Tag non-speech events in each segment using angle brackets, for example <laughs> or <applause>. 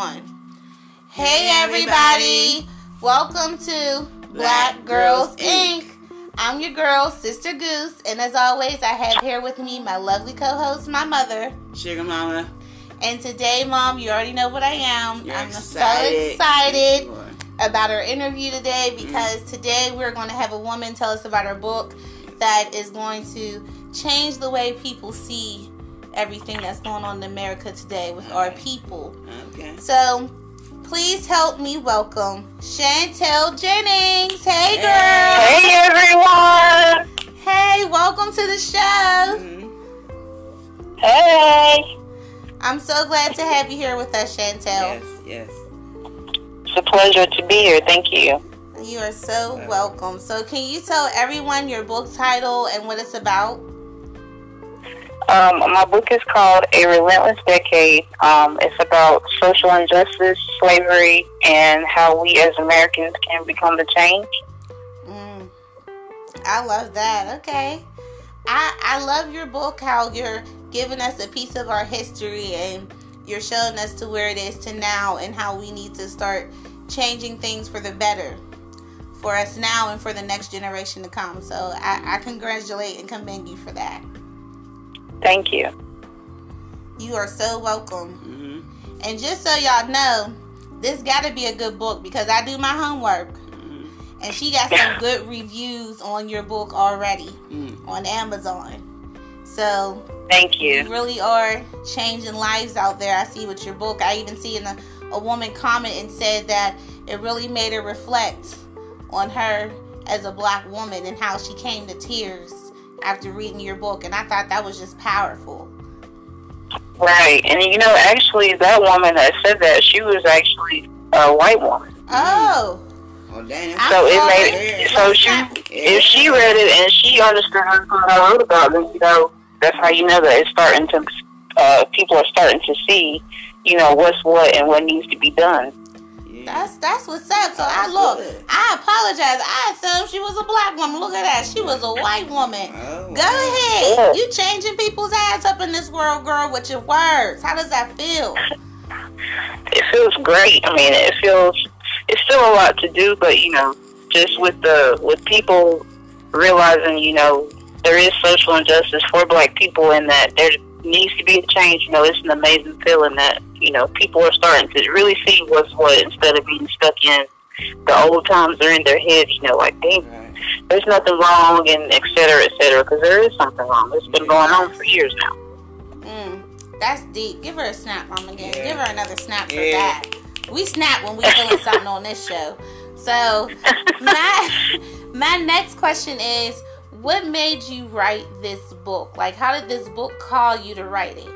one. Hey, everybody. Welcome to Black, Girls, Inc. I'm your girl, Sister Goose, and as always, I have here with me my lovely co-host, my mother. Sugar Mama. And today, Mom, you already know what I am. You're I'm excited. so excited about our interview today because mm-hmm. today we're going to have a woman tell us about her book that is going to change the way people see everything that's going on in America today with our people. Okay. So, please help me welcome Chantel Jennings. Hey, girl. Hey. Hey everyone! Hey, welcome to the show. Mhm. Hey! I'm so glad to have you here with us, Chantel. Yes, yes. It's a pleasure to be here. Thank you. You are so welcome. So, can you tell everyone your book title and what it's about? Um, my book is called A Relentless Decade. Um, it's about social injustice, slavery, and how we as Americans can become the change. Mm, I love that. Okay. I I love your book. How you're giving us a piece of our history and you're showing us to where it is to now and how we need to start changing things for the better for us now and for the next generation to come. So I, I congratulate and commend you for that. Thank you. You are so welcome. hmm And just so y'all know, this got to be a good book because I do my homework. hmm And she got some good reviews on your book already Mm. on Amazon. So Thank you you. really are changing lives out there. I see with your book. I even see in a, a woman comment and said that it really made her reflect on her as a black woman and how she came to tears after reading your book. And I thought that was just powerful. Right. And you know, actually, that woman that said that, she was actually a white woman. Oh, Oh, damn. So it sorry. made so she if she read it and she understood what I wrote about, then you know that's how you know that it's starting to uh, people are starting to see, you know, what's what and what needs to be done. Yeah. That's that's what's up. So I look. good. I apologize. I assumed she was a black woman. Look at that. She was a white woman. Oh, Go wow. ahead. Yeah. You changing people's ass up in this world, girl, with your words. How does that feel? It feels great. I mean, it feels it's still a lot to do, but you know, just with the with people realizing, you know, there is social injustice for black people and that there needs to be a change. You know, it's an amazing feeling that you know people are starting to really see what's what instead of being stuck in the old times are in their heads. You know, like they, Right. there's nothing wrong and et cetera, et cetera, because there is something wrong. It's been going on for years now. Mm, that's deep. Give her a snap, Mama. again. Yeah. Give her another snap for Yeah. that. We snap when we feeling something on this show. So <laughs> my my next question is what made you write this book? Like how did this book call you to write it?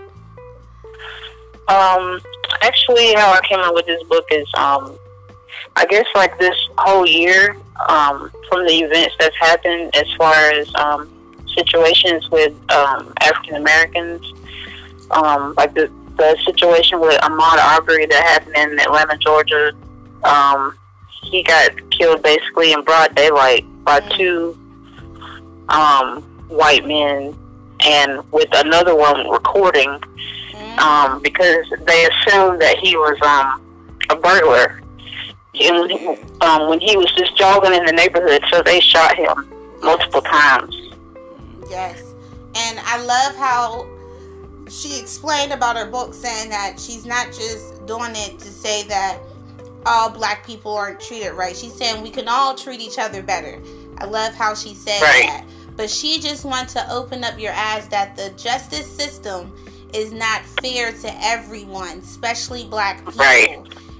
Um, actually, how I came up with this book is, um, I guess like this whole year, um, from the events that's happened as far as um, situations with um, African Americans, um, like the the situation with Ahmaud Arbery that happened in Atlanta, Georgia. Um, he got killed basically in broad daylight by two um, white men, and with another one recording Mm, um, because they assumed that he was um, a burglar. And when he, um, when he was just jogging in the neighborhood, so they shot him multiple times. Yes. And I love how she explained about her book saying that she's not just doing it to say that all black people aren't treated right. She's saying we can all treat each other better. I love how she said Right. that. But she just wants to open up your eyes that the justice system is not fair to everyone, especially black people. Right.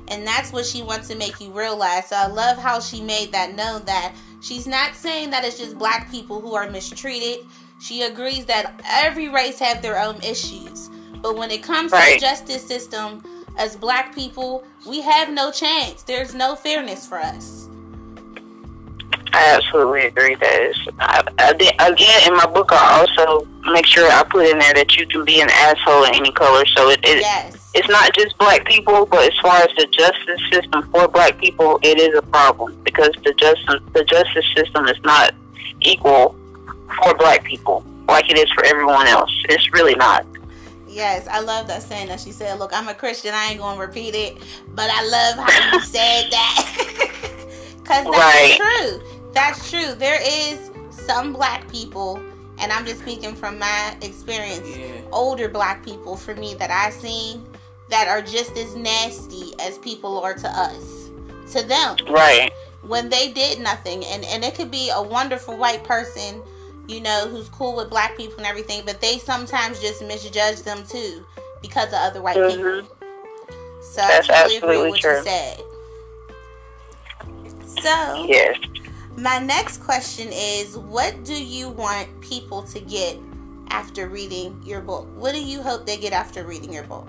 And that's what she wants to make you realize. So I love how she made that known that she's not saying that it's just black people who are mistreated. She agrees that every race have their own issues. But when it comes to the justice system, as black people, we have no chance. There's no fairness for us. I absolutely agree. That is, I, I again, in my book, I also make sure I put in there that you can be an asshole in any color. So it, it Yes. it's not just black people, but as far as the justice system for black people, it is a problem because the justice the justice system is not equal for black people like it is for everyone else. It's really not. Yes, I love that saying that she said, Look, I'm a Christian, I ain't gonna repeat it, but I love how you said that. <laughs> Cause that's Right. true. That's true. There is some black people, and I'm just speaking from my experience, Yeah. older black people for me that I've seen that are just as nasty as people are to us. To them Right. when they did nothing and and it could be a wonderful white person you know who's cool with black people and everything but they sometimes just misjudge them too because of other white people Mhm. so That's i totally agree absolutely with what you true. said so Yes. My next question is what do you want people to get after reading your book? What do you hope they get after reading your book?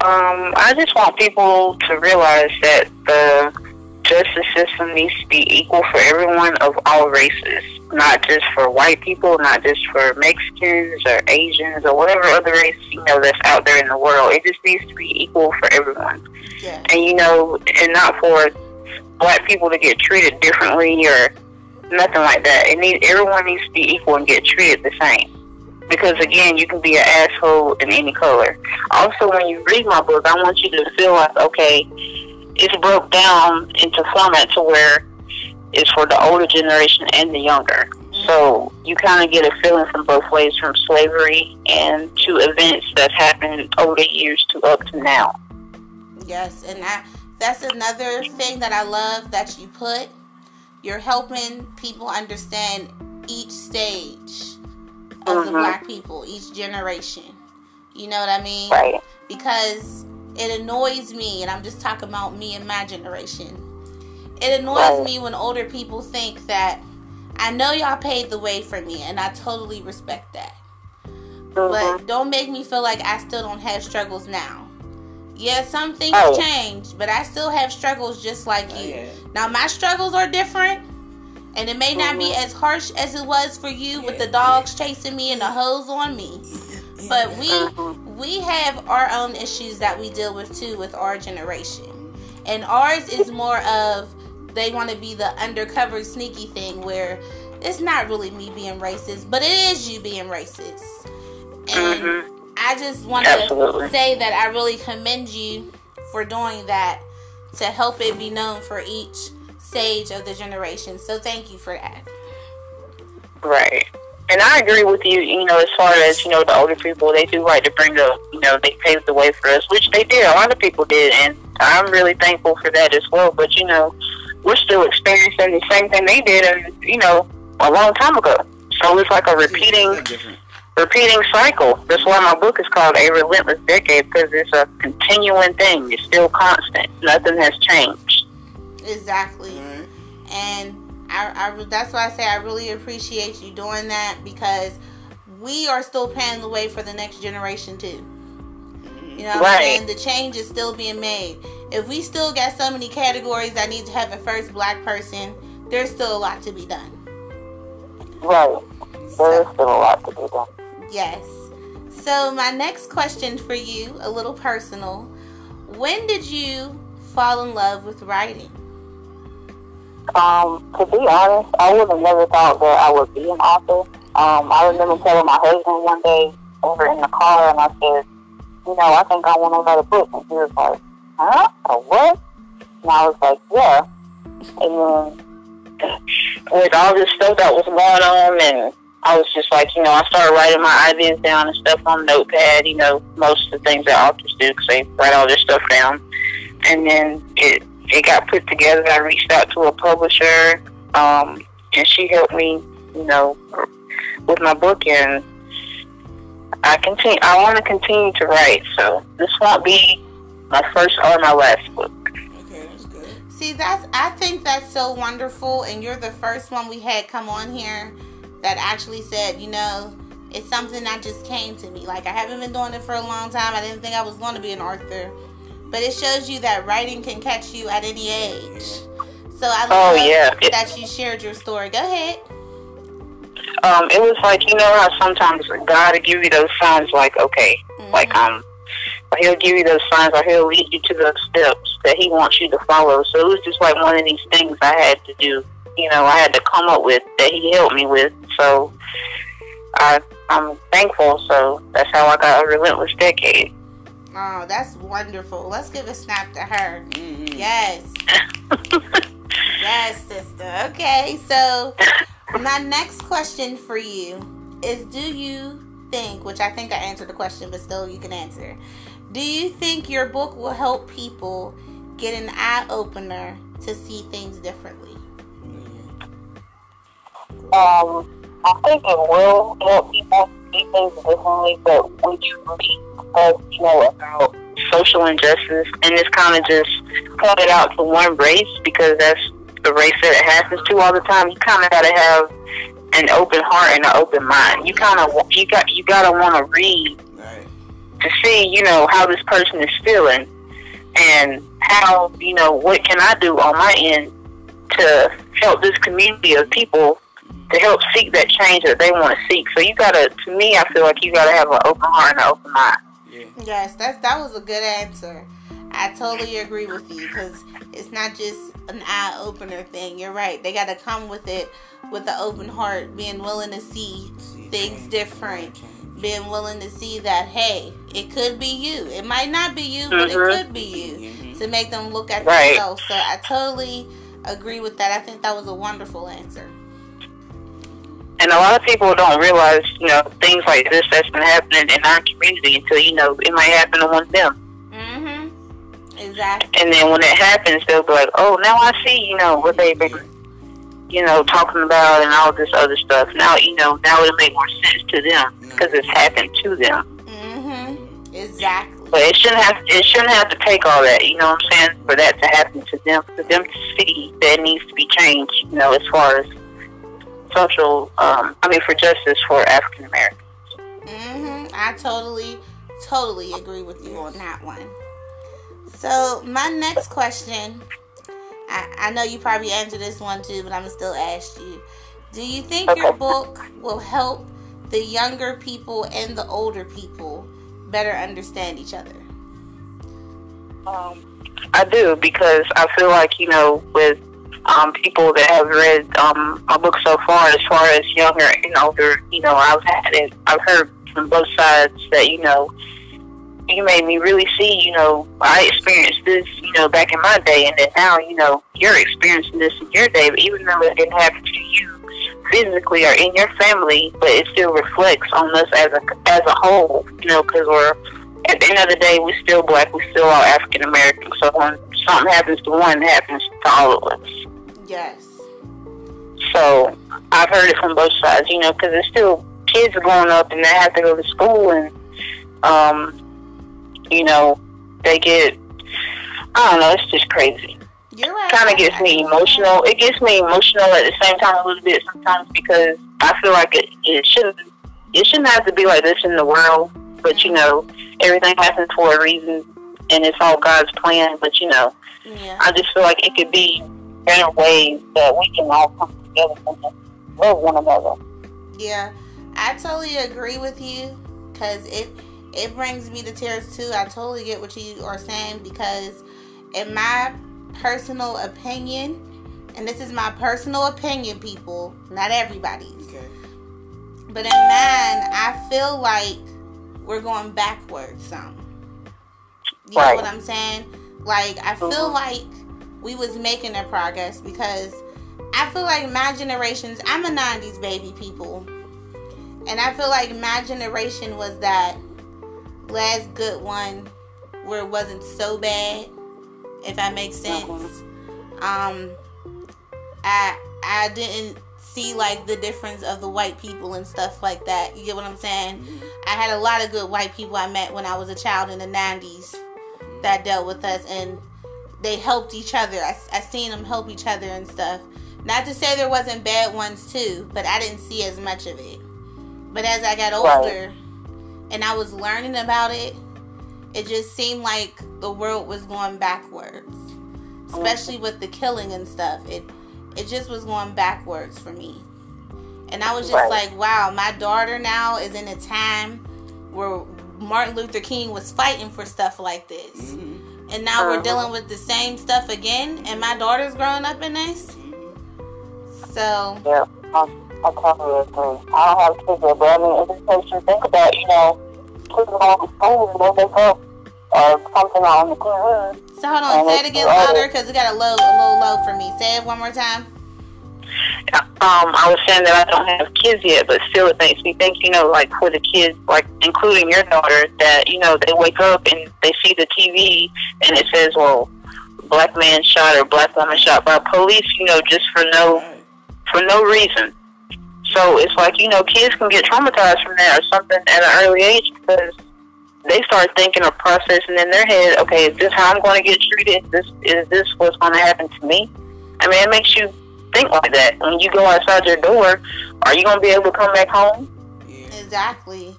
Um, I just want people to realize that the justice system needs to be equal for everyone of all races, not just for white people, not just for Mexicans or Asians or whatever other race you know that's out there in the world. It just needs to be equal for everyone, yeah and you know, and not for black people to get treated differently or nothing like that. It need everyone needs to be equal and get treated the same. Because again, you can be an asshole in any color. Also, when you read my book, I want you to feel like, okay, it's broke down into format to where it's for the older generation and the younger. So you kind of get a feeling from both ways, from slavery and to events that happened over the years to up to now. Yes, and I, that's another thing that I love that you put. You're helping people understand each stage of the Mhm. black people, each generation. You know what I mean? Right. Because it annoys me, and I'm just talking about me and my generation. It annoys Right. me when older people think that I know y'all paved the way for me, and I totally respect that Mhm. but don't make me feel like I still don't have struggles now. Yeah, some things Oh. change, but I still have struggles just like Oh, you. yeah. Now my struggles are different, and it may not be Mhm. as harsh as it was for you with the dogs chasing me and the hose on me. But we Mhm. we have our own issues that we deal with too with our generation, and ours is more of they want to be the undercover sneaky thing where it's not really me being racist, but it is you being racist. And Mhm. I just want to say that I really commend you for doing that to help it be known for each stage of the generation. So thank you for that. Right. And I agree with you, you know, as far as, you know, the older people, they do like to bring up, you know, they paved the way for us, which they did. A lot of people did. And I'm really thankful for that as well. But, you know, we're still experiencing the same thing they did, and you know, a long time ago. So it's like a repeating, It's different. Repeating cycle. That's why my book is called A Relentless Decade, because it's a continuing thing. It's still constant. Nothing has changed. Exactly. Alright. And I, I, that's why I say I really appreciate you doing that because we are still paving the way for the next generation too. You know what Right. I'm saying? The change is still being made. If we still got so many categories that need to have a first black person, there's still a lot to be done. Right. There is still a lot to be done. Yes. So my next question for you, a little personal. When did you fall in love with writing? Um, to be honest, I would have never thought that I would be an author. Um, I remember telling my husband one day over in the car, and I said, you know, I think I want to write a book. And he was like, huh? A what? And I was like, yeah. And then <laughs> with all this stuff that was going on, and I was just like, you know, I started writing my ideas down and stuff on Notepad, you know, most of the things that authors do because they write all their stuff down. And then it it got put together. I reached out to a publisher, um, and she helped me, you know, with my book. And I continue. I want to continue to write, so this won't be my first or my last book. Okay, that's good. See, that's I think that's so wonderful, and you're the first one we had come on here that actually said, you know, it's something that just came to me. Like I haven't been doing it for a long time. I didn't think I was going to be an author, but it shows you that writing can catch you at any age. So I Oh, love yeah. That you shared your story. Go ahead. Um, it was like you know how sometimes God will give you those signs, like okay, like Mhm. um, He'll give you those signs, or He'll lead you to those steps that He wants you to follow. So it was just like one of these things I had to do. You know, I had to come up with that He helped me with. So I I'm thankful. So that's how I got a relentless decade. Oh, that's wonderful. Let's give a snap to her. Mm-hmm. Yes. <laughs> yes, sister. Okay, so my next question for you is do you think, which I think I answered the question, but still you can answer. Do you think your book will help people get an eye opener to see things differently? Um, I think it will help people see things differently, but would you read you know about social injustice and it's kind of just pointed out to one race because that's the race that it happens to all the time. You kind of got to have an open heart and an open mind. You kind of you got you got to want to read Right. to see you know how this person is feeling and how you know what can I do on my end to help this community of people to help seek that change that they want to seek. So you gotta, to me, I feel like you gotta have an open heart and an open mind. Yeah. Yes, that's that was a good answer. I totally agree with you because it's not just an eye opener thing. You're right. They got to come with it with an open heart, being willing to see See, things change, different, change. being willing to see that hey, it could be you. It might not be you, but it Mhm. could be you. Mhm. To make them look at Right. themselves. So I totally agree with that. I think that was a wonderful answer. And a lot of people don't realize, you know, things like this that's been happening in our community until, you know, it might happen to one of them. Mm-hmm. Exactly. And then when it happens, they'll be like, oh, now I see, you know, what they've been, you know, talking about and all this other stuff. Now, you know, now it'll make more sense to them because it's happened to them. Mm-hmm. Exactly. But it shouldn't have it shouldn't have to take all that, you know what I'm saying, for that to happen to them, for them to see that it needs to be changed, you know, as far as social, um, I mean, for justice for African Americans. Mm-hmm. I totally, totally agree with you on that one. So my next question, I, I know you probably answered this one too, but I'm still ask you. Do you think your book will help the younger people and the older people better understand each other? Um, I do because I feel like you know with um, people that have read um, my book so far, as far as younger and older, you know, I've had it. I've heard from both sides that you know you made me really see. You know, I experienced this, you know, back in my day, and then now, you know, you're experiencing this in your day. But even though it didn't happen to you physically or in your family, but it still reflects on us as a as a whole. You know, because we're at the end of the day, we're still black. We're still all African American. So when something happens to one, it happens to all of us. Yes. So I've heard it from both sides, you know, because it's still kids are growing up and they have to go to school and, um, you know, they get, I don't know, it's just crazy. You're right. Kind of gets me emotional. It gets me emotional at the same time a little bit sometimes because I feel like it, it shouldn't, it shouldn't have to be like this in the world. But you know, everything happens for a reason, and it's all God's plan. But you know, Yeah. I just feel like it could be better ways that we can all come together and just love one another. Yeah, I totally agree with you because it it brings me to tears too. I totally get what you are saying because in my personal opinion, and this is my personal opinion, people, not everybody's, Okay. but in mine, I feel like we're going backwards some. You know what I'm saying? Like I feel Mhm. like we was making a progress because I feel like my generations, I'm a 90s baby people. And I feel like my generation was that last good one where it wasn't so bad, if that makes sense. Um I I didn't see like the difference of the white people and stuff like that. You get what I'm saying? I had a lot of good white people I met when I was a child in the 90s that dealt with us and they helped each other. I, I seen them help each other and stuff. Not to say there wasn't bad ones too, but I didn't see as much of it. But as I got Right. older and I was learning about it, it just seemed like the world was going backwards. Especially with the killing and stuff. It it just was going backwards for me. And I was just Right. like, wow, my daughter now is in a time where Martin Luther King was fighting for stuff like this. Mm-hmm. And now we're Uh-huh. dealing with the same stuff again, and my daughter's growing up in this. So, Yeah, most, I totally agree. I don't have kids but I mean, it just makes you think about, you know, kids on the school and they wake up or something on the TV. So hold on, say it again louder because it got a low, a little low for me. Say it one more time. Um, I was saying that I don't have kids yet, but still it makes me think, you know, like for the kids, like including your daughter, that, you know, they wake up and they see the TV and it says, well, black man shot or black woman shot by police, you know, just for no for no reason. So it's like, you know, kids can get traumatized from that or something at an early age because they start thinking or processing in their head, okay, is this how I'm going to get treated? Is this, is this what's going to happen to me? I mean, it makes you think like that. When you go outside your door, are you going to be able to come back home? Exactly.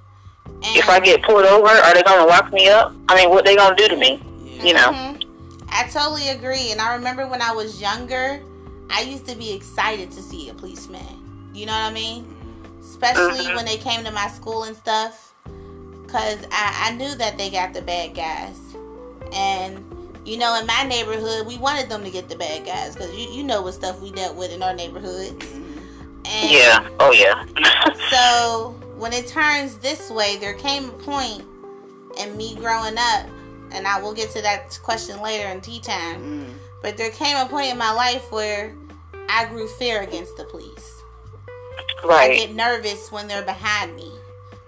And, If I get pulled over, are they going to lock me up? I mean, what they going to do to me? You know? Mhm. I totally agree. And I remember when I was younger, I used to be excited to see a policeman. You know what I mean? Especially Mhm. when they came to my school and stuff. Because I, I knew that they got the bad guys. And, you know, in my neighborhood, we wanted them to get the bad guys. Because you, you know what stuff we dealt with in our neighborhood. And Yeah. Oh, yeah. <laughs> so when it turns this way, there came a point in me growing up, and I will get to that question later in tea time. Mhm. But there came a point in my life where I grew fear against the police. Right. I get nervous when they're behind me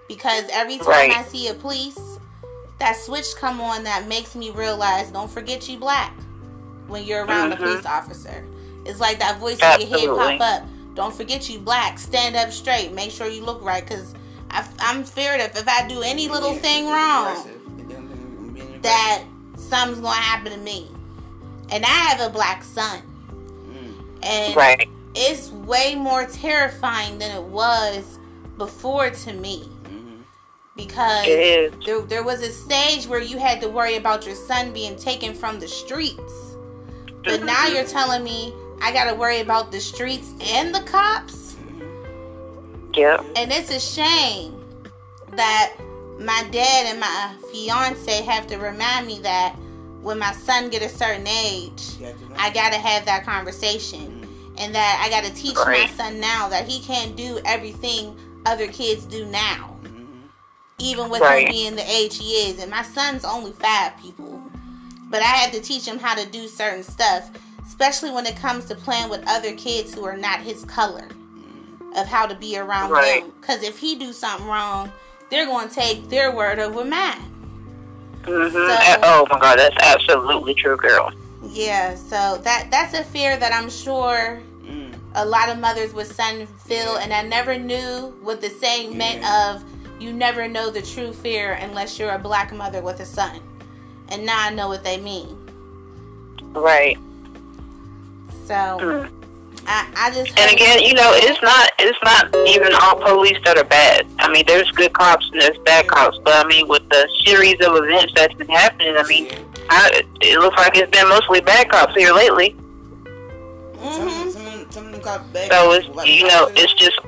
because every time Right. I see a police, that switch come on that makes me realize don't forget you black when you're around Mhm. a police officer. It's like that voice in your head pop up. Don't forget you black. Stand up straight. Make sure you look right because I'm feared of if I do any little Yeah, thing wrong aggressive. It don't- it being aggressive. that something's gonna happen to me. And I have a black son, Mm. and Right. it's way more terrifying than it was before to me. Because there, there was a stage where you had to worry about your son being taken from the streets. But now you're telling me I gotta worry about the streets and the cops? Yep. And it's a shame that my dad and my fiance have to remind me that when my son get a certain age, You have to know. I gotta have that conversation. Mhm. And that I gotta teach my son now that he can't do everything other kids do now. Even with Right. him being the age he is. And my son's only five people. But I had to teach him how to do certain stuff. Especially when it comes to playing with other kids who are not his color. Of how to be around Right. them. Because if he do something wrong, they're going to take their word over mine. hmm So- oh my God, that's absolutely true, girl. Yeah, so that that's a fear that I'm sure Mm. a lot of mothers with son feel, and I never knew what the saying meant of you never know the true fear unless you're a black mother with a son. And now I know what they mean. Right. So Mm. I, I just And again, you know, it's not it's not even all police that are bad. I mean, there's good cops and there's bad cops. But I mean, with the series of events that's been happening, I mean, I, it looks like it's been mostly bad cops here lately. Some, Mhm. some, of them- some of them got bad. So it's you know, it's just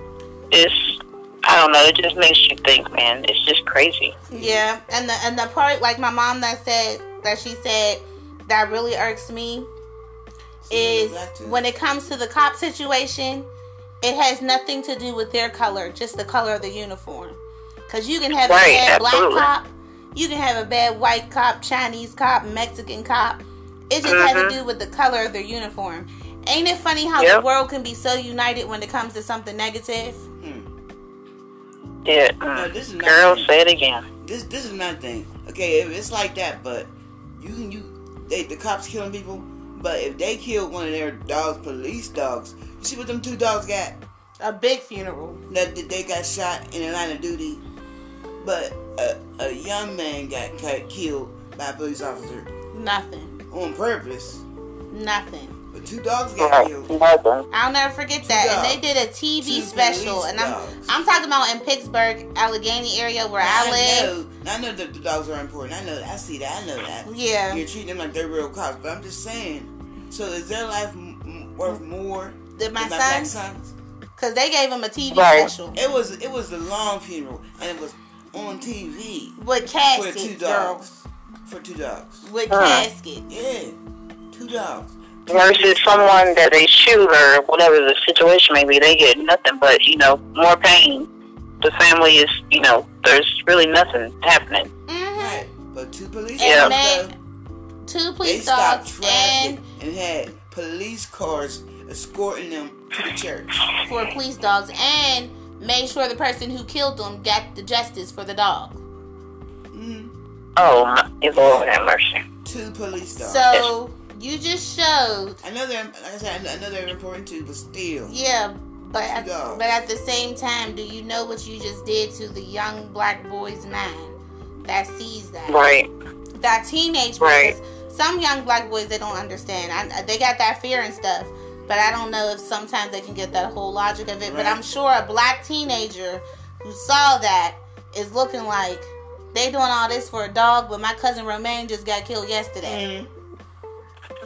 it's I don't know. It just makes you think, man. It's just crazy. Yeah, and the and the part like my mom that said that she said that really irks me is when it comes to the cop situation, it has nothing to do with their color, just the color of the uniform. Cause you can have Right, a bad absolutely. black cop, you can have a bad white cop, Chinese cop, Mexican cop. It just has Mhm. to do with the color of their uniform. Ain't it funny how Yep. the world can be so united when it comes to something negative? Yeah. No, Mm. this is not Girl, thing. say it again. This this is my thing. Okay, if it's like that, but you can you they the cops killing people, but if they killed one of their dogs, police dogs, you see what them two dogs got? A big funeral. That that they got shot in the line of duty, but a, a young man got got killed by a police officer Nothing. on purpose. Nothing. But two dogs got Right. killed. Nothing. I'll never forget that. And dogs. they did a TV Two special, and I'm dogs. I'm talking about in Pittsburgh, Allegheny area where I live. know, I know that the dogs are important. I know that. I see that. I know that. Yeah, You're treating them like they're real cops, but I'm just saying. So is their life m- m- worth more did my than my black sons, sons? because they gave him a TV Right. special It was it was a long funeral, and it was on TV with for caskets, two girl, dogs. For two dogs. with Huh. caskets. Yeah, two dogs. Versus someone that they shoot or whatever the situation may be, they get nothing but you know more pain. The family is you know there's really nothing happening. Mm-hmm. Right. But two police Yeah. dogs, And though, Two they police stopped dogs traffic and and had police cars escorting them to the church. for police dogs and made sure the person who killed them got the justice for the dog. hmm Oh, my Lord have mercy. Two police dogs. So you just showed, I know they're, like I said, I know they're important too, but still. yeah, but at, but at the same time, do you know what you just did to the young black boy's mind that sees that? Right. That teenage boy. Right. 'cause Some young black boys they don't understand. I, they got that fear and stuff, but I don't know if sometimes they can get that whole logic of it. But I'm sure a black teenager who saw that is looking like they doing all this for a dog, but my cousin Romaine just got killed yesterday. Mhm.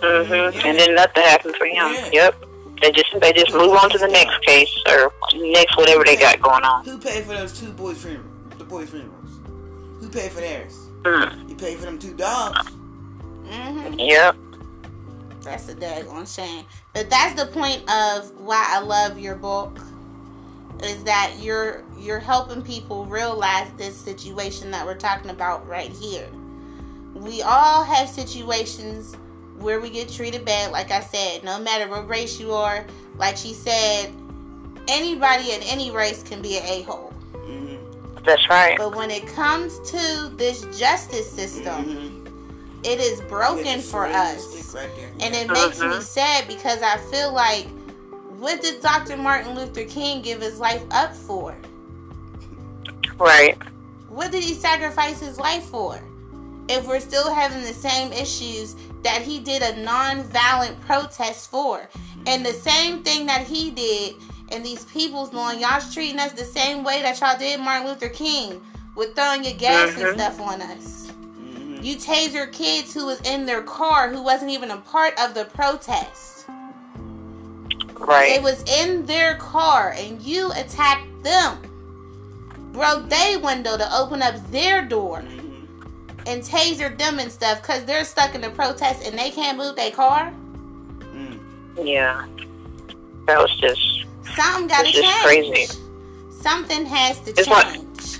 Yeah. And then nothing happened for him. Yep. They just they just move on to the next case or next whatever they got going on. Who paid for those two boys' funerals? The boys' funerals. Who paid for theirs? Mm. You paid for them two dogs. hmm Yep. That's a daggone shame. But that's the point of why I love your book. Is that you're you're helping people realize this situation that we're talking about right here. We all have situations where we get treated bad, like I said, no matter what race you are. Like she said, anybody in any race can be an a-hole. hmm That's right. But when it comes to this justice system, hmm it is broken for us. Right. And it makes me Mhm. sad because I feel like what did Dr. Martin Luther King give his life up for? Right. What did he sacrifice his life for? If we're still having the same issues that he did a non-violent protest for. And the same thing that he did and these people's knowing y'all's treating us the same way that y'all did Martin Luther King with throwing your gas Mhm. and stuff on us. hmm You taser kids who was in their car who wasn't even a part of the protest. They Right. was in their car and you attacked them. Broke their window to open up their door and tasered them and stuff because they're stuck in the protest and they can't move their car. mm Yeah. That was just Something gotta It's just change. crazy. Something has to It's like- change.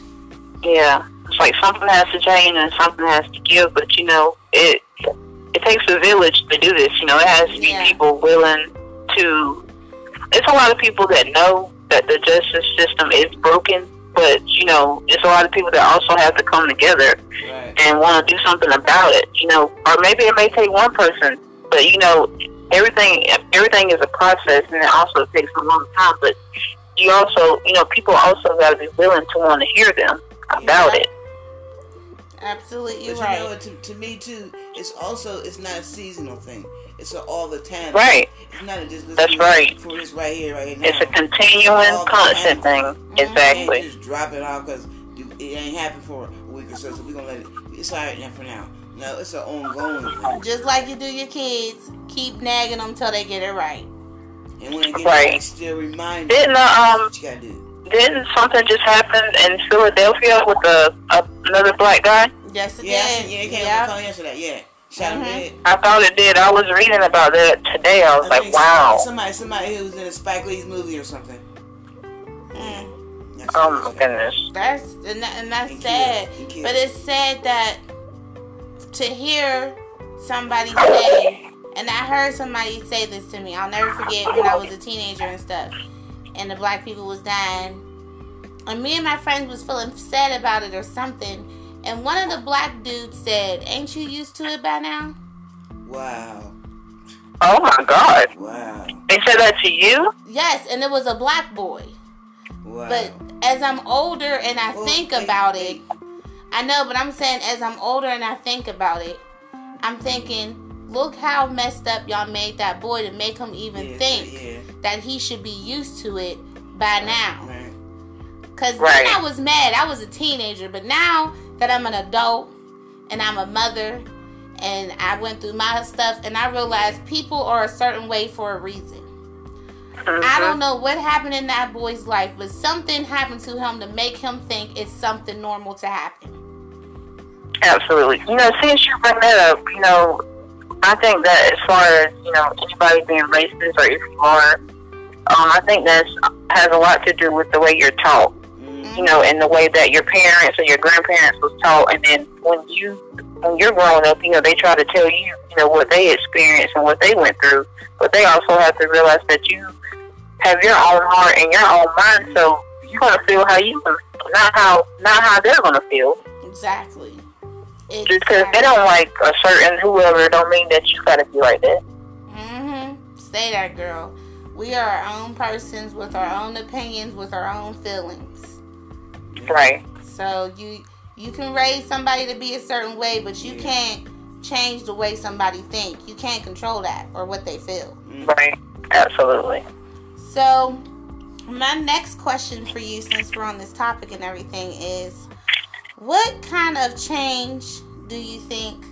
yeah. It's like something has to change and something has to give, but you know, it it takes a village to do this. You know, it has to be Yeah. people willing to. It's a lot of people that know that the justice system is broken, but you know, it's a lot of people that also have to come together Right. and want to do something about it. You know, or maybe it may take one person, but you know, everything everything is a process, and it also takes a long time. But you also, you know, people also got to be willing to want to hear them about Yeah. it. Absolutely But right. you know, to, to me too, it's also it's not a seasonal thing. It's a all the time. Right. It's not a just That's listen right. for this right here, right now. It's a continuing, All constant thing. time. Mhm. Exactly. can't just drop it off because it ain't happened for a week or so. So we're gonna let it. It's alright now for now. No, it's an ongoing thing. Just like you do your kids, keep nagging them till they get it right. And when it gets Right. right, still remind you Didn't uh, um what you gotta do. didn't something just happen in Philadelphia with a, a another black guy? Yes, it Yeah, did. yeah, it came on Yep. the phone yesterday. Yeah, shot him Mhm. I thought it did. I was reading about that today. I was I like, think wow. Somebody, somebody who was in a Spike Lee's movie or something. Mm. That's Oh my goodness. That's and, that, and that's And sad. killed. And. But it's sad that to hear somebody say, and I heard somebody say this to me. I'll never forget when I was a teenager and stuff, and the black people was dying, and me and my friends was feeling sad about it or something. And one of the black dudes said, "Ain't you used to it by now?" Wow. Oh my God. Wow. They said that to you? Yes, and it was a black boy. Wow. But as I'm older and I Well, think they- about they- it, I know, but I'm saying as I'm older and I think about it, I'm thinking, look how messed up y'all made that boy to make him even yeah, think Yeah. that he should be used to it by now. Right. Cause Right. then I was mad. I was a teenager, but now that I'm an adult and I'm a mother and I went through my stuff and I realized people are a certain way for a reason. I don't know what happened in that boy's life, but something happened to him to make him think it's something normal to happen. Absolutely. You know, since you bring that up, you know, I think that as far as you know, anybody being racist or if you are, um, I think that has a lot to do with the way you're taught. You know, in the way that your parents or your grandparents was taught, and then when you when you're growing up, you know, they try to tell you, you know, what they experienced and what they went through, but they also have to realize that you have your own heart and your own mind, so you're gonna feel how you not how not how they're gonna feel. Exactly. Just because they don't like a certain whoever, don't mean that you gotta be like that. Mm-hmm. Say that, girl. We are our own persons with our own opinions, with our own feelings. Right. So you you can raise somebody to be a certain way, but you can't change the way somebody think. You can't control that or what they feel. Right. Absolutely. So my next question for you, since we're on this topic and everything, is what kind of change do you think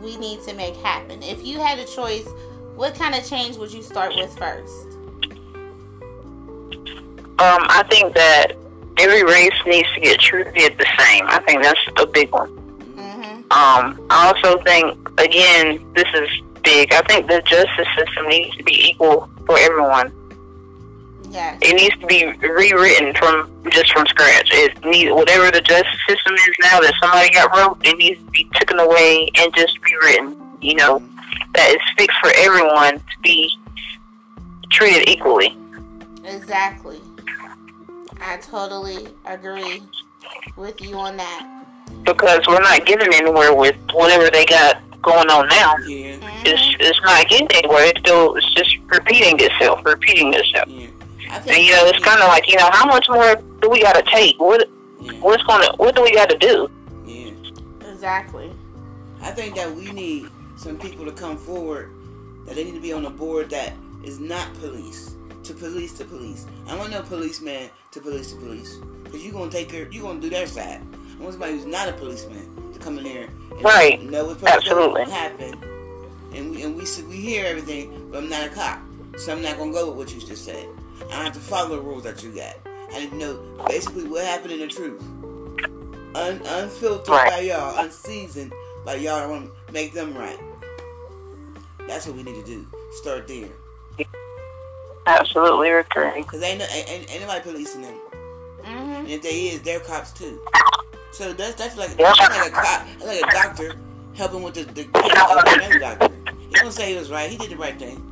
we need to make happen? If you had a choice, what kind of change would you start with first? Um, I think that every race needs to get treated the same. I think that's a big one. Mm-hmm. Um, I also think, again, this is big. I think the justice system needs to be equal for everyone. Yes. It needs to be rewritten from just from scratch. It needs whatever the justice system is now that somebody got wrote. It needs to be taken away and just rewritten. You know, that is fixed for everyone to be treated equally. Exactly. I totally agree with you on that. Because we're not getting anywhere with whatever they got going on now. Yeah. It's it's not getting anywhere. It's still it's just repeating itself, repeating itself. Yeah. And you know, it's kind of like you know, how much more do we got to take? What Yeah. what's gonna what do we got to do? Yeah. Exactly. I think that we need some people to come forward that they need to be on a board that is not police to police to police. I want no policeman to police to police because you're gonna take care. You're gonna do their side. I want somebody who's not a policeman to come in there and Right. know what's Absolutely. And we and we we hear everything, but I'm not a cop, so I'm not gonna go with what you just said. I have to follow the rules that you got. I need to know basically what happened in the truth. Un- unfiltered Right. by y'all, unseasoned by y'all. I want to make them right. That's what we need to do. Start there. Absolutely recurring. Because ain't, no, ain't, ain't ain't nobody policing them. Mm-hmm. And if they is, they're cops too. So that's that's like, Yeah. that's like a cop, that's like a doctor helping with the, the case of another doctor. He gonna say he was right. He did the right thing.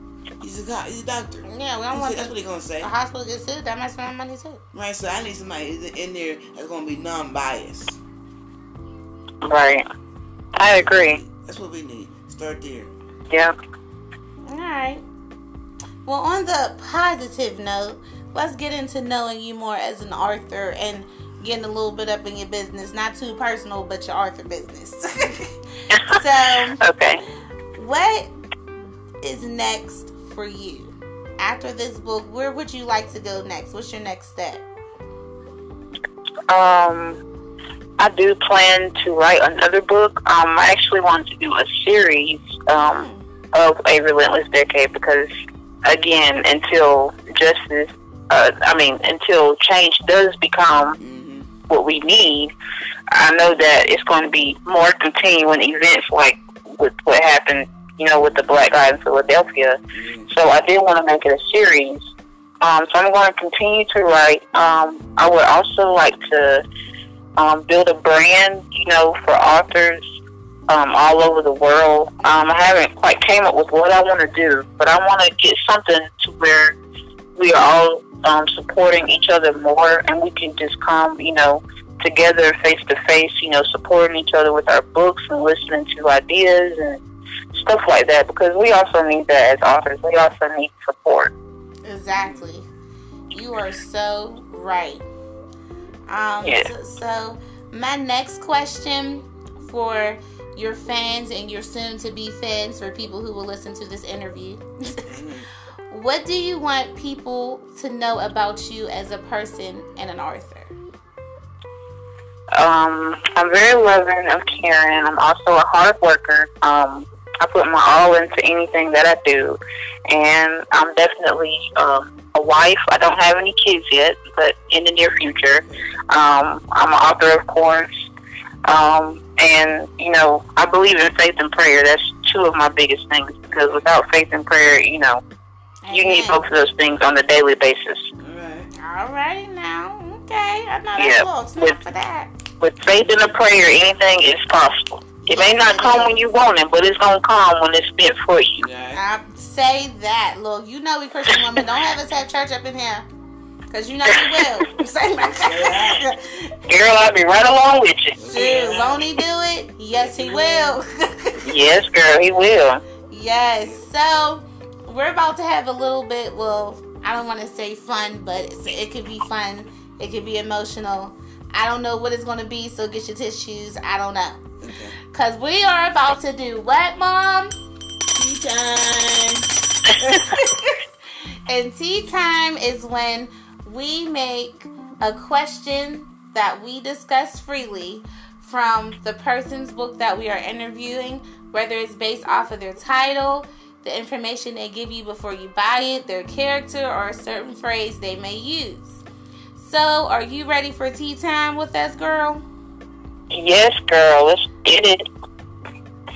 He's a cop. He's a doctor. Yeah, we don't That's, want that's what he gonna say. the hospital to get sued. That mess around money too. Right. So I need somebody in there that's gonna be non-biased. Right. I agree. That's what we need. Start there. Yeah. All right. Well, on the positive note, let's get into knowing you more as an author and getting a little bit up in your business. Not too personal, but your author business. <laughs> so, <laughs> Okay. what is next for you? After this book, where would you like to go next? What's your next step? Um, I do plan to write another book. Um, I actually want to do a series um, of a relentless decade because, again, until justice, uh, I mean, until change does become Mm-hmm. what we need, I know that it's going to be more continuing events like with what happened, you know, with the black guy in Philadelphia. Yeah. So I did want to make it a series. Um, so I'm going to continue to write. Um, I would also like to um, build a brand, you know, for authors um, all over the world. Um, I haven't quite came up with what I want to do, but I want to get something to where we are all um, supporting each other more, and we can just come, you know, together face to face, you know, supporting each other with our books and listening to ideas and stuff like that. Because we also need that as authors. We also need support. Exactly. You are so right. Um, Yeah. so, so, my next question for your fans and your soon to be fans, for people who will listen to this interview, Mm-hmm. <laughs> what do you want people to know about you as a person and an author? Um, I'm very loving. I'm caring. I'm also a hard worker. Um, I put my all into anything that I do, and I'm definitely um, a wife. I don't have any kids yet, but in the near future, um, I'm an author, of course. Um, and you know, I believe in faith and prayer. That's two of my biggest things because without faith and prayer, you know, you need both of those things on a daily basis. All right. All righty now. Okay, I know that's Yeah, a little snap with- for that. With faith and a prayer, anything is possible. It may not come when you want it, but it's gonna come when it's meant for you. Right. I say that. Look, you know we Christian women don't have us have church up in here. Cause you know we will. <laughs> Say my <laughs> Girl, I'll be right along with you. Dude, won't he do it? Yes, he will. <laughs> Yes, girl, he will. yes. So we're about to have a little bit. Well, I don't want to say fun, but it's, it could be fun. It could be emotional. I don't know what it's going to be. So get your tissues. I don't know. Okay. Cause we are about to do what, mom? Tea time. and tea time is when we make a question that we discuss freely from the person's book that we are interviewing, whether it's based off of their title, the information they give you before you buy it, their character, or a certain phrase they may use. So, are you ready for tea time with us, girl? Yes, girl, let's get it.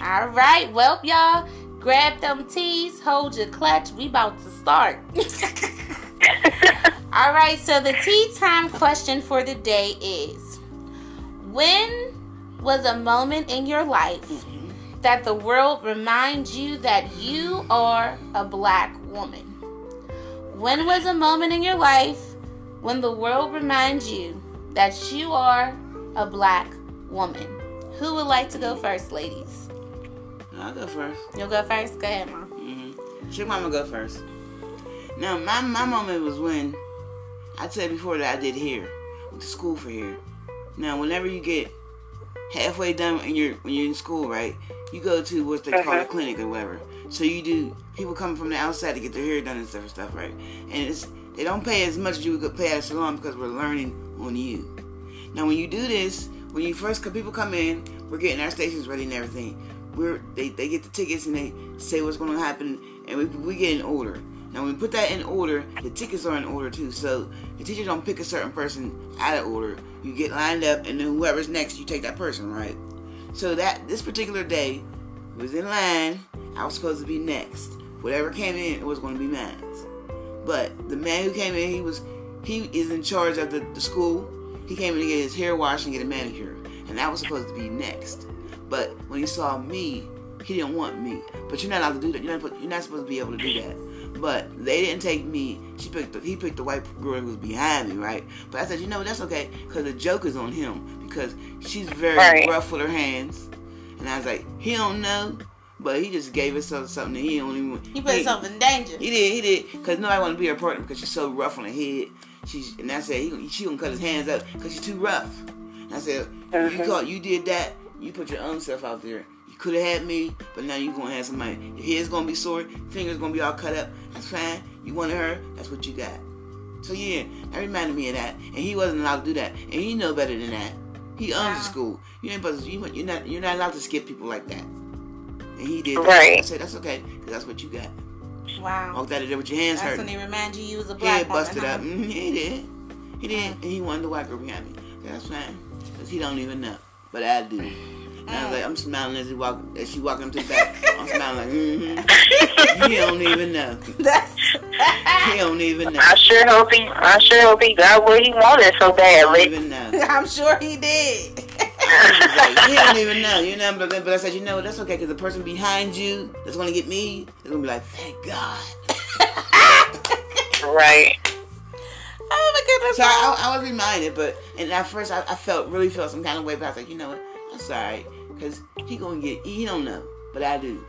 All right, well, y'all, grab them teas, hold your clutch. We about to start. <laughs> <laughs> All right, so the tea time question for the day is When was a moment in your life that the world reminds you that you are a black woman? When was a moment in your life when the world reminds you that you are a black woman? Who would like to go first, ladies? I'll go first. You'll go first? Go ahead, Mom. Mm-hmm. Chick Mama go first. Now, my, my moment was when I said before that I did hair, went to school for hair. Now, whenever you get halfway done when you're when you're in school, right? You go to what they call a Mhm. clinic or whatever. So you do people come from the outside to get their hair done and stuff and stuff, right? And it's they don't pay as much as you would pay at a salon because we're learning on you. Now, when you do this, when you first come, people come in, we're getting our stations ready and everything. We're they, they get the tickets and they say what's going to happen, and we, we get in order. Now, when we put that in order, the tickets are in order too. So the teacher don't pick a certain person out of order. You get lined up, and then whoever's next, you take that person, right? So that this particular day was in line. I was supposed to be next. Whatever came in, it was going to be mine. But the man who came in, he was he is in charge of the, the school. He came in to get his hair washed and get a manicure, and that was supposed to be next. But when he saw me, he didn't want me. But you're not allowed to do that. You're not, you're not supposed to be able to do that. But they didn't take me. She picked. The, he picked the white girl who was behind me, right? But I said, you know, that's okay, because the joke is on him because she's very Right. rough with her hands. And I was like, he don't know, but he just gave himself something that he don't even. He put himself in danger. He did, he did, because nobody want to be her partner because she's so rough on her head. She's and I said he, she gonna cut his hands up because she's too rough. And I said you Mhm. caught, you did that. You put your own self out there. You could have had me, but now you're gonna have somebody. Your head's gonna be sore, fingers gonna be all cut up. That's fine. You wanted her. That's what you got. So yeah, that reminded me of that. And he wasn't allowed to do that. And he know better than that. He owns Wow. the school. You ain't supposed to, you, you're not you're not allowed to skip people like that. And he did that. Right. I said that's okay because that's what you got. Wow. Walked out of there with your hands That's hurting. when he remind you you was a black Head busted woman. up. huh? Mm, he did. He did. And he wanted the white girl behind me. That's fine. Because he don't even know. But I do. And I was like, I'm smiling as he walk as she walking up to the back. I'm <laughs> smiling like, mm-hmm. He don't even know. That's He don't even know. I sure hope he, I sure hope he got what he wanted so badly. He don't even know. <laughs> I'm sure he did. Like, he don't <laughs> even know. You know, but, but I said, you know, that's okay because the person behind you that's gonna get me is gonna be like, thank God. Right. oh my goodness. So I, I was reminded, but and at first I, I felt really felt some kind of way, but I was like, you know what, I'm alright, cause he gonna get he don't know, but I do.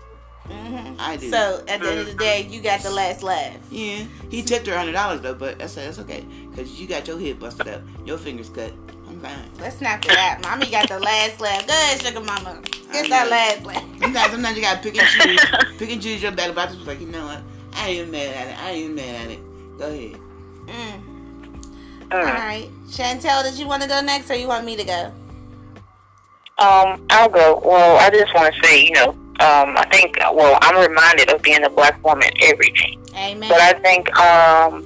Mhm. I do. So at the end of the day, you got the last laugh. Yeah, he tipped her hundred dollars though, but I said that's okay, cause you got your head busted up, your fingers cut. I'm fine. Let's not do that. Mommy got the last laugh. Go ahead, sugar mama. Get that know. last laugh. Sometimes, sometimes you gotta pick and choose, <laughs> pick and choose your battle. But I just was like, you know what, I ain't even mad at it. I ain't even mad at it. Go ahead. Mm. All Mm. right. Chantel, did you want to go next or you want me to go? Um, I'll go. Well, I just want to say, you know, um, I think, well, I'm reminded of being a black woman every day. Amen. But I think, um,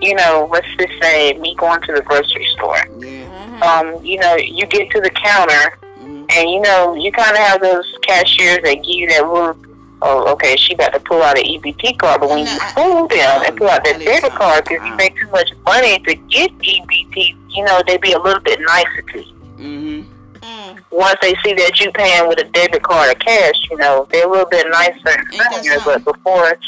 you know, let's just say me going to the grocery store. Mhm. Um, you know, you get to the counter hmm and, you know, you kind of have those cashiers that give you that look oh, okay, she got to pull out an EBT card, but when No, you fool them and pull out that debit card because you make too much money to get EBT, you know, they be a little bit nicer to you. Mm-hmm. Mm. Once they see that you paying with a debit card or cash, you know, they're a little bit nicer and friendlier. But before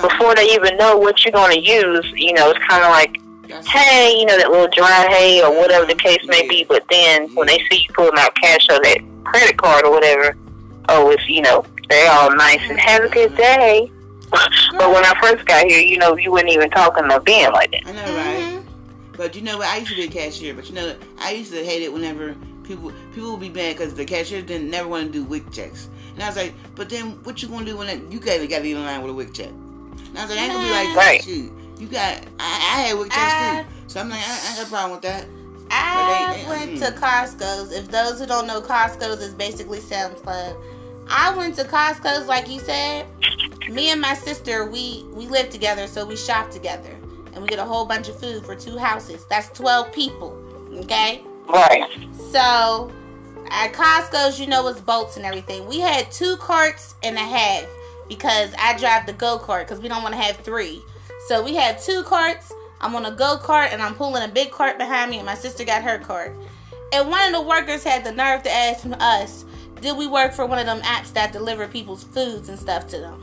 before they even know what you're going to use, you know, it's kind of like, That's hey, you know, that little dry hay or whatever the case may be. But then when they see you pulling out cash or that credit card or whatever, oh, it's, you know, they're all nice and have a good day. <laughs> but when I first got here, you know, you weren't even talking or being like that. I know, right? Mhm. But you know what? I used to be a cashier, but you know, I used to hate it whenever people people would be mad because the cashier didn't never want to do WIC checks. And I was like, but then what you gonna do when that, you gotta got to get in line with a WIC check? And I was like, I ain't gonna be like, Right. shoot, you got, I, I had WIC checks I- too. So I'm like, I, I got a problem with that. I But they- went mm. to Costco's. If those who don't know, Costco's is basically Sam's Club. I went to Costco's, like you said. Me and my sister, we we live together, so we shop together, and we get a whole bunch of food for two houses. That's twelve people. Okay. Right. So at Costco's, you know, it's bolts and everything. We had two carts and a half because I drive the go kart because we don't want to have three. So we had two carts. I'm on a go kart and I'm pulling a big cart behind me, and my sister got her cart. And one of the workers had the nerve to ask us, "Did we work for one of them apps that deliver people's foods and stuff to them?"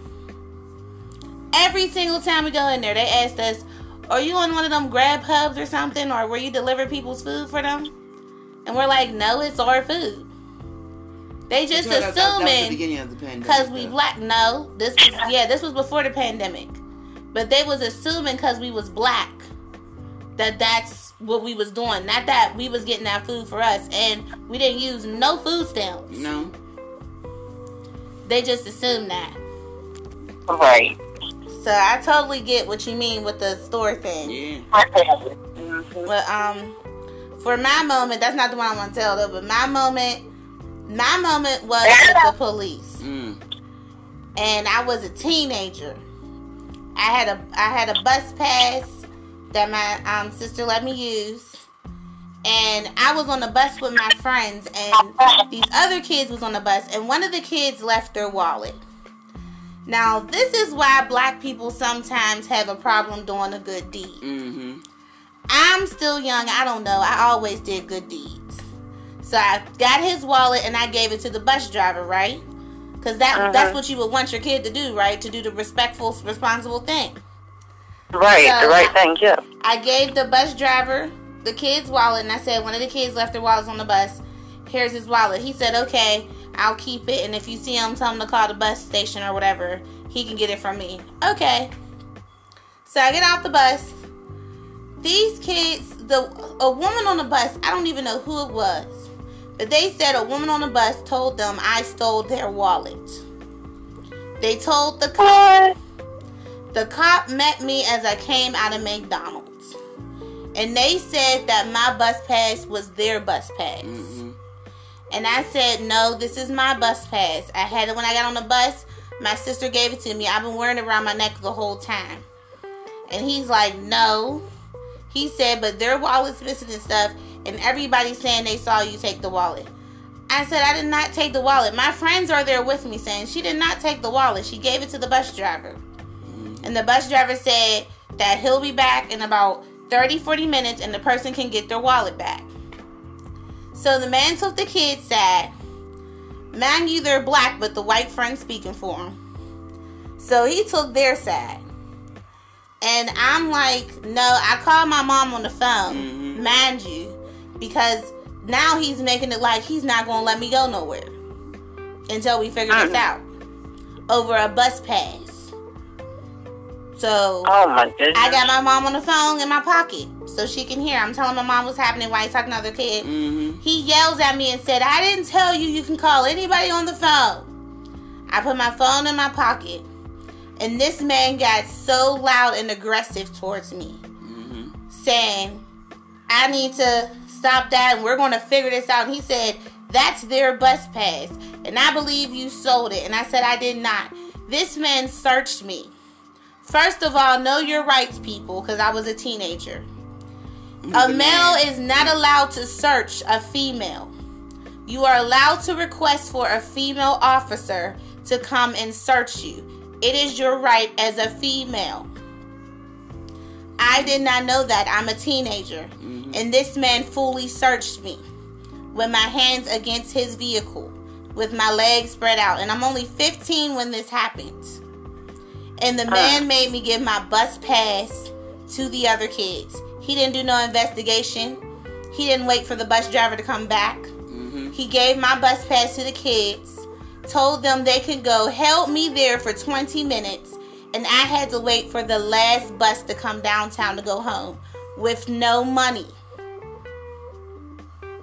Every single time we go in there, they asked us, "Are you on one of them Grubhubs or something, or were you deliver people's food for them?" And we're like, no, it's our food. They just that- that the assuming beginning of the pandemic. because we black. No, this was yeah, this was before the pandemic. But they was assuming because we was black that that's what we was doing. Not that we was getting that food for us, and we didn't use no food stamps. No. They just assumed that. Right. So I totally get what you mean with the store thing. Yeah. But um, for my moment, that's not the one I want to tell though. But my moment, my moment was with the police, Mm. and I was a teenager. I had a I had a bus pass that my um sister let me use, and I was on the bus with my friends, and these other kids was on the bus, and one of the kids left their wallet. Now this is why black people sometimes have a problem doing a good deed. Mm-hmm. I'm still young. I don't know. I always did good deeds. So I got his wallet and I gave it to the bus driver, right? Because that Uh-huh. that's what you would want your kid to do, right? To do the respectful, responsible thing. Right. So, the right thing, yeah. I gave the bus driver the kid's wallet and I said one of the kids left their wallets on the bus. Here's his wallet. He said, "Okay, I'll keep it, and if you see him, tell him to call the bus station or whatever. He can get it from me." Okay. So I get off the bus. These kids, the a woman on the bus, I don't even know who it was, but they said a woman on the bus told them I stole their wallet. They told the cop. The cop met me as I came out of McDonald's. And they said that my bus pass was their bus pass. Mm-hmm. And I said, no, this is my bus pass. I had it when I got on the bus. My sister gave it to me. I've been wearing it around my neck the whole time. And he's like, no. He said, but their wallet's missing and stuff. And everybody's saying they saw you take the wallet. I said, I did not take the wallet. My friends are there with me saying she did not take the wallet. She gave it to the bus driver. And the bus driver said that he'll be back in about 30, 40 minutes and the person can get their wallet back. So the man took the kid's side. Mind you, they're black, but the white friend speaking for him. So he took their side. And I'm like, no, I called my mom on the phone, Mhm. mind you, because now he's making it like he's not going to let me go nowhere until we figure this Mhm. out over a bus pass. So Oh my goodness. I got my mom on the phone in my pocket so she can hear. I'm telling my mom what's happening while he's talking to other kid. Mm-hmm. He yells at me and said, I didn't tell you you can call anybody on the phone. I put my phone in my pocket. And this man got so loud and aggressive towards me, Mm-hmm. saying, I need to stop that and we're going to figure this out. And he said, That's their bus pass. And I believe you sold it. And I said, I did not. This man searched me. First of all, know your rights, people, because I was a teenager. A male is not allowed to search a female. You are allowed to request for a female officer to come and search you. It is your right as a female. I did not know that. I'm a teenager. Mhm. And this man fully searched me with my hands against his vehicle, with my legs spread out. And I'm only 15 when this happened. And the man made me give my bus pass to the other kids. He didn't do no investigation. He didn't wait for the bus driver to come back. Mhm. He gave my bus pass to the kids, told them they could go, held me there for 20 minutes, and I had to wait for the last bus to come downtown to go home with no money.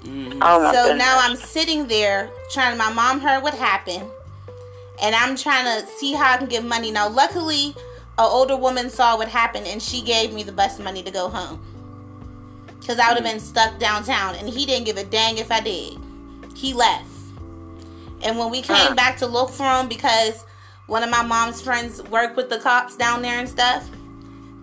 Mhm. Oh So goodness. now I'm sitting there trying my mom heard what happened and I'm trying to see how I can get money. Now luckily an older woman saw what happened and she gave me the bus money to go home. Cause I would have been stuck downtown and he didn't give a dang if I did. He left. And when we came back to look for him because one of my mom's friends worked with the cops down there and stuff,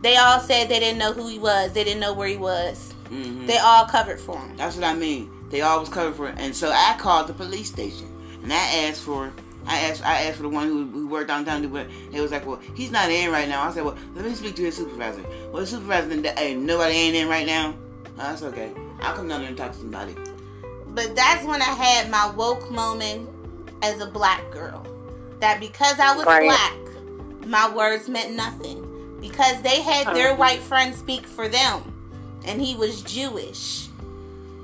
they all said they didn't know who he was. They didn't know where he was. Mhm. They all covered for him. That's what I mean. They always covered for him. And so I called the police station and I asked for I asked I asked for the one who, who worked downtown but they was like, Well, he's not in right now. I said, Well, let me speak to his supervisor. Well the supervisor hey, nobody ain't in right now. Oh, that's okay. I'll come down there and talk to somebody. But that's when I had my woke moment as a black girl. That because I was Right. black, my words meant nothing. Because they had their Uh-huh. white friend speak for them, and he was Jewish.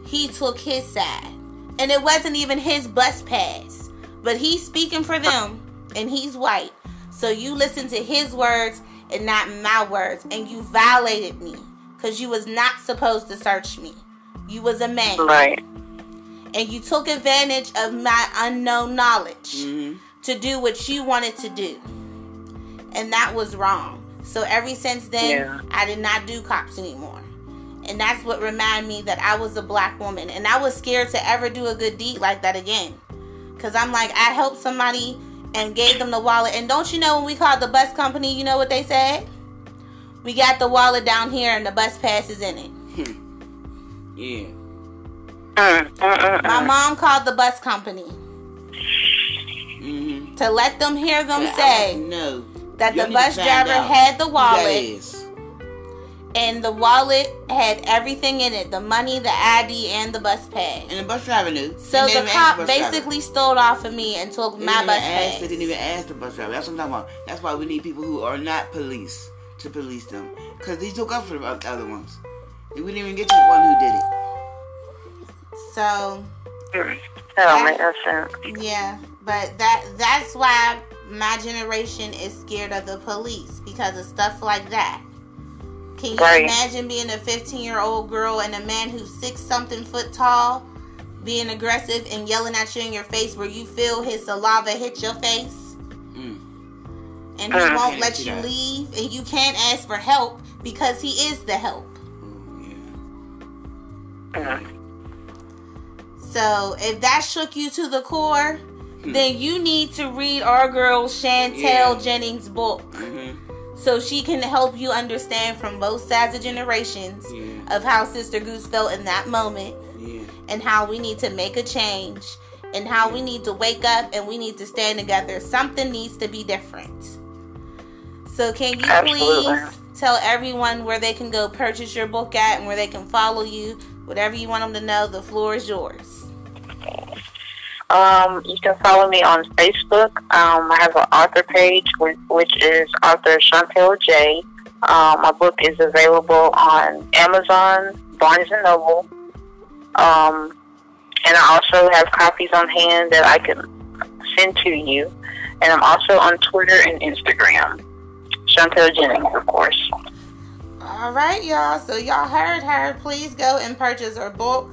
He took his side. And it wasn't even his bus pass. But he's speaking for them, and he's white. So you listen to his words and not my words. And you violated me. Because you was not supposed to search me. You was a man Right. And you took advantage of my unknown knowledge hmm to do what you wanted to do. And that was wrong. So ever since then, Yeah. I did not do cops anymore. And that's what reminded me that I was a black woman. And I was scared to ever do a good deed like that again. Because I'm like, I helped somebody and gave them the wallet. And don't you know when we called the bus company, you know what they said? We got the wallet down here and the bus pass is in it. <laughs> Yeah. Mm, mm, mm, My mom called the bus company hmm to let them hear them say no. that Y'all the bus driver out had the wallet is. and the wallet had everything in it the money the id and the bus pass And the bus driver knew. so They didn't the even ask cop driver. basically stole off of me and took They my bus even ask, pass They didn't even ask the bus driver. That's what I'm talking about. That's why we need people who are not police to police them. Because they took up for the other ones. We didn't even get to the one who did it. So. That'll make that sense. yeah but that that's why my generation is scared of the police because of stuff like that can you Right. imagine being a 15 year old girl and a man who's six something foot tall being aggressive and yelling at you in your face where you feel his saliva hit your face Mm. and he Uh, won't let you that. leave and you can't ask for help because he is the help Oh, yeah. So if that shook you to the core Hmm. then you need to read our girl chantel Yeah. jennings book Mhm. so she can help you understand from both sides of generations Yeah. of how sister goose felt in that moment Yeah. and how we need to make a change and how we need to wake up and we need to stand together. Something needs to be different. So, can you Absolutely. please tell everyone where they can go purchase your book at and where they can follow you? Whatever you want them to know, the floor is yours. Um, you can follow me on Facebook. Um, I have an author page, which, is author Chantel J. Um, my book is available on Amazon, Barnes and Noble, um, and I also have copies on hand that I can send to you. And I'm also on Twitter and Instagram. Chantel Jennings, of course. All right, y'all. So, y'all heard her. Please go and purchase her book.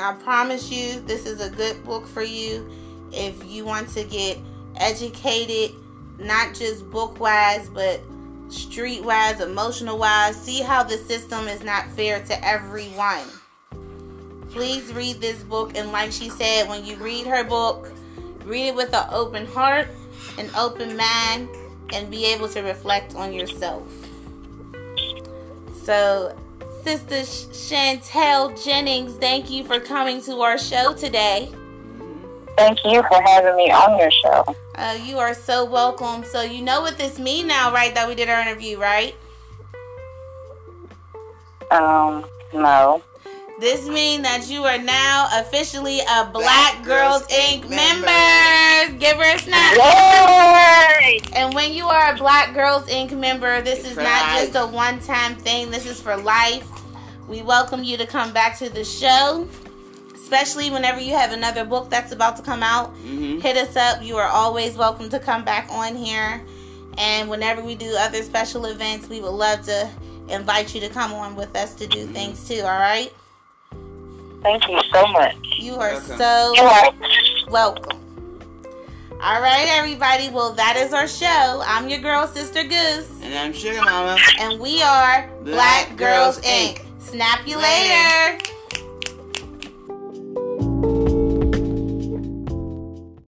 I promise you, this is a good book for you if you want to get educated, not just book wise, but street wise, emotional wise. See how the system is not fair to everyone. Please read this book. And, like she said, when you read her book, read it with an open heart, an open mind, and be able to reflect on yourself. So, Sister Chantel Jennings, thank you for coming to our show today. thank you for having me on your show. Uh, you are so welcome. So you know what this means now, right? That we did our interview, right? Um, no. This means that you are now officially a Black, Black Girls, Girls Inc. Inc. member. Give her a snap. Yay! And when you are a Black Girls Inc. member, this It's is not life. just a one time thing, this is for life. We welcome you to come back to the show, especially whenever you have another book that's about to come out. Mm-hmm. Hit us up. You are always welcome to come back on here. And whenever we do other special events, we would love to invite you to come on with us to do things too, all right? Thank you so much. You are Welcome. so You welcome. All right, everybody. Well, that is our show. I'm your girl, Sister Goose. And I'm Sugar Mama. And we are Black, Black Girls, Girls, Inc. Snap you Later. later.